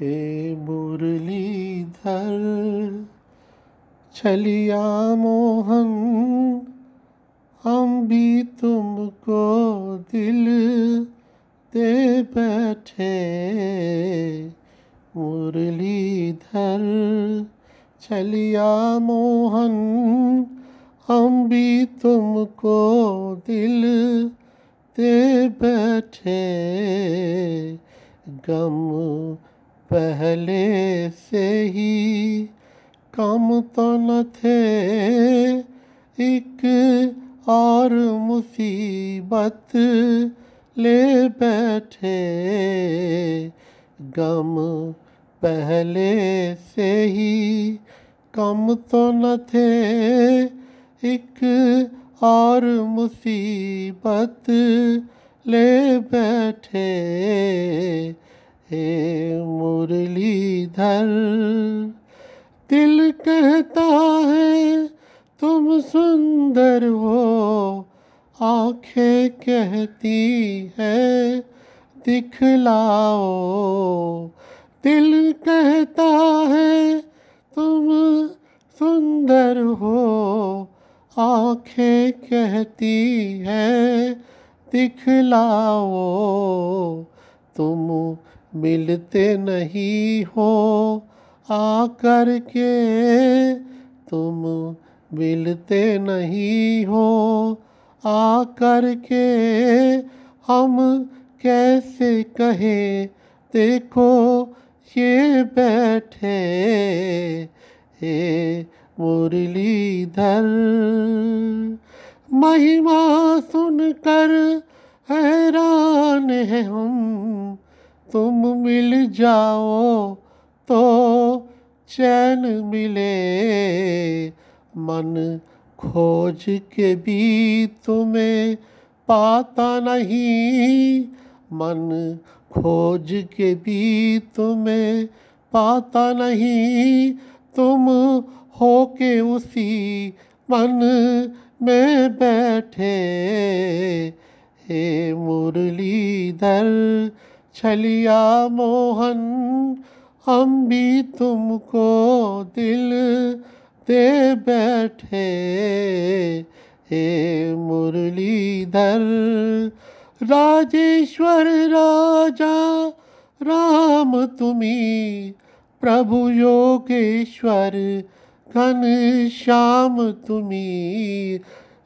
हे मुरलीधर छलिया मोहन, हम भी तुमको दिल दे बैठे। मुरलीधर छलिया मोहन, हम भी तुमको दिल दे बैठे। गम पहले से ही कम तो न थे। एक और मुसीबत ले बैठे। गम पहले से ही कम तो न थे। एक और मुसीबत ले बैठे। हे मुरलीधर। दिल कहता है, तुम सुंदर हो, आँखें कहती है, दिखलाओ। दिल कहता है, तुम सुंदर हो, आँखें कहती है, दिखलाओ। तुम मिलते नहीं हो आकर के, तुम मिलते नहीं हो आकर के। हम कैसे कहें, देखो ये बैठे हे मुरलीधर। महिमा सुनकर हैरान है हम। तुम मिल जाओ तो चैन मिले, मन खोज के भी तुम्हें पाता नहीं। मन खोज के भी तुम्हें पाता नहीं। तुम हो के उसी मन में बैठे, हे मुरलीधर छलिया मोहन, हम भी तुमको दिल दे बैठे। हे मुरलीधर, राजेश्वर राजा, राम तुम्ही, प्रभु योगेश्वर, घन श्याम तुम्ही।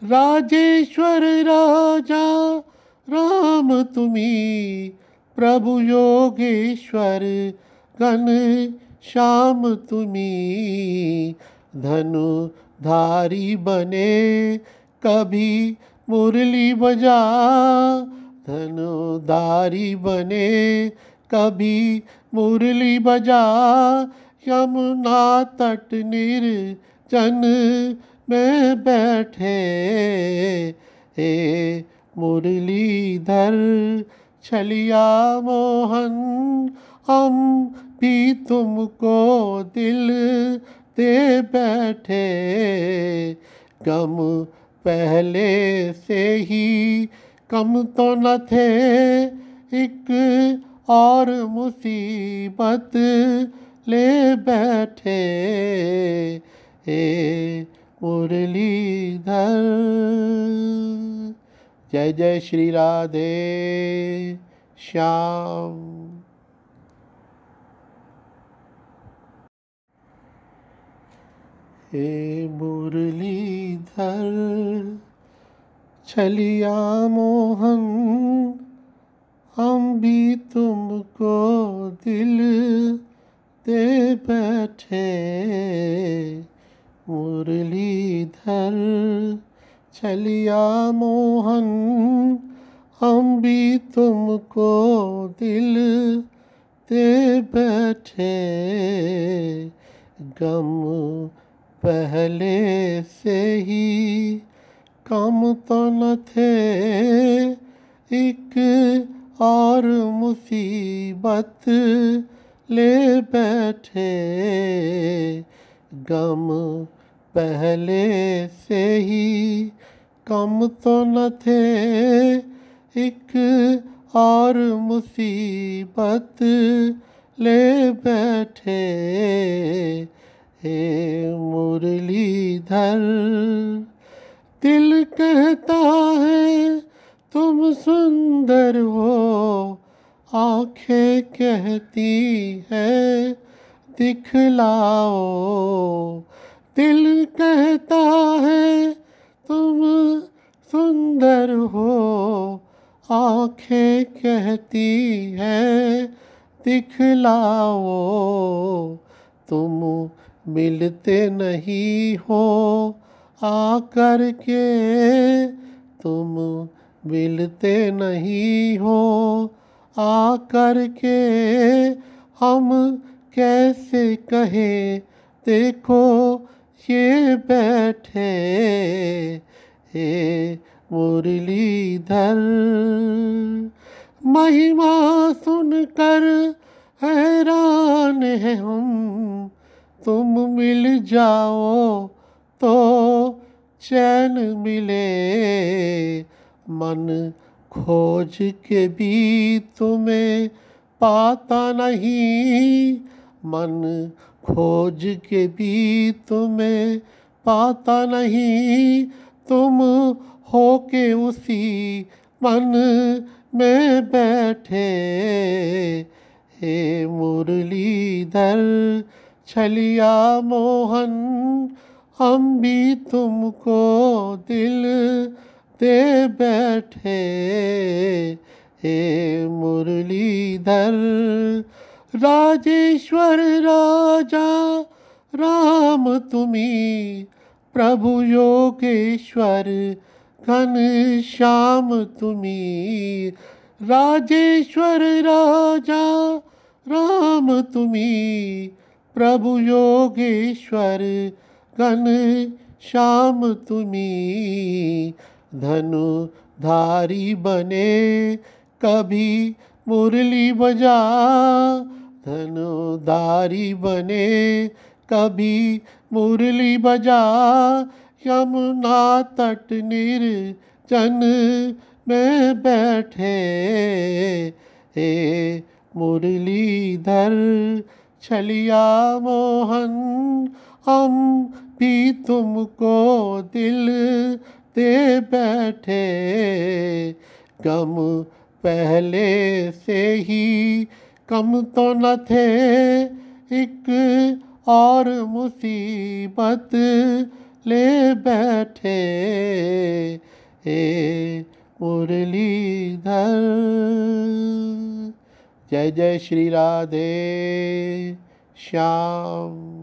राजेश्वर राजा, राम तुम्ही प्रभु योगेश्वर, घन श्याम तुम्ही धनु धारी बने, कभी मुरली बजा धनु धारी बने, कभी मुरली बजा, यमुना तट निर निर्जन में बैठे, हे मुरलीधर छलिया मोहन, हम भी तुमको दिल दे बैठे। गम पहले से ही कम तो न थे, एक और मुसीबत ले बैठे। हे मुरलीधर जय जय श्री राधे श्याम। हे मुरलीधर, छलिया मोहन, हम भी तुमको दिल दे बैठे। मुरलीधर छलिया मोहन, हम भी तुमको दिल दे बैठे। गम पहले से ही कम तो न थे। एक और मुसीबत ले बैठे। गम पहले से ही कम तो न थे। एक और मुसीबत ले बैठे हे मुरलीधर। दिल कहता है, तुम सुंदर हो, आँखें कहती है, दिखलाओ दिल कहता है, तुम सुंदर हो, आँखें कहती है, दिखलाओ, तुम मिलते नहीं हो, आकर के तुम मिलते नहीं हो, आकर के हम कैसे कहें, देखो ये बैठे हे मुरलीधर महिमा सुनकर हैरान है हम, तुम मिल जाओ तो चैन मिले। मन खोज के भी तुम्हें पाता नहीं, मन खोज के भी तुम्हें पाता नहीं। तुम हो के उसी मन में बैठे। हे मुरलीधर, छलिया मोहन, हम भी तुमको दिल दे बैठे। हे मुरलीधर राजेश्वर राजा, राम तुम्हें, प्रभु योगेश्वर, घन श्याम तुम्हें। राजेश्वर राजा, राम तुम्हें, प्रभु योगेश्वर, घन श्याम तुम्हें। धनु धारी बने, कभी मुरली बजा धनुधारी बने, कभी मुरली बजा, यमुना तट निर्जन में बैठे। हे मुरलीधर, छलिया मोहन, हम भी तुमको दिल दे बैठे। गम पहले से ही कम तो न थे, एक और मुसीबत ले बैठे। हे मुरलीधर, जय जय श्री राधे, श्याम।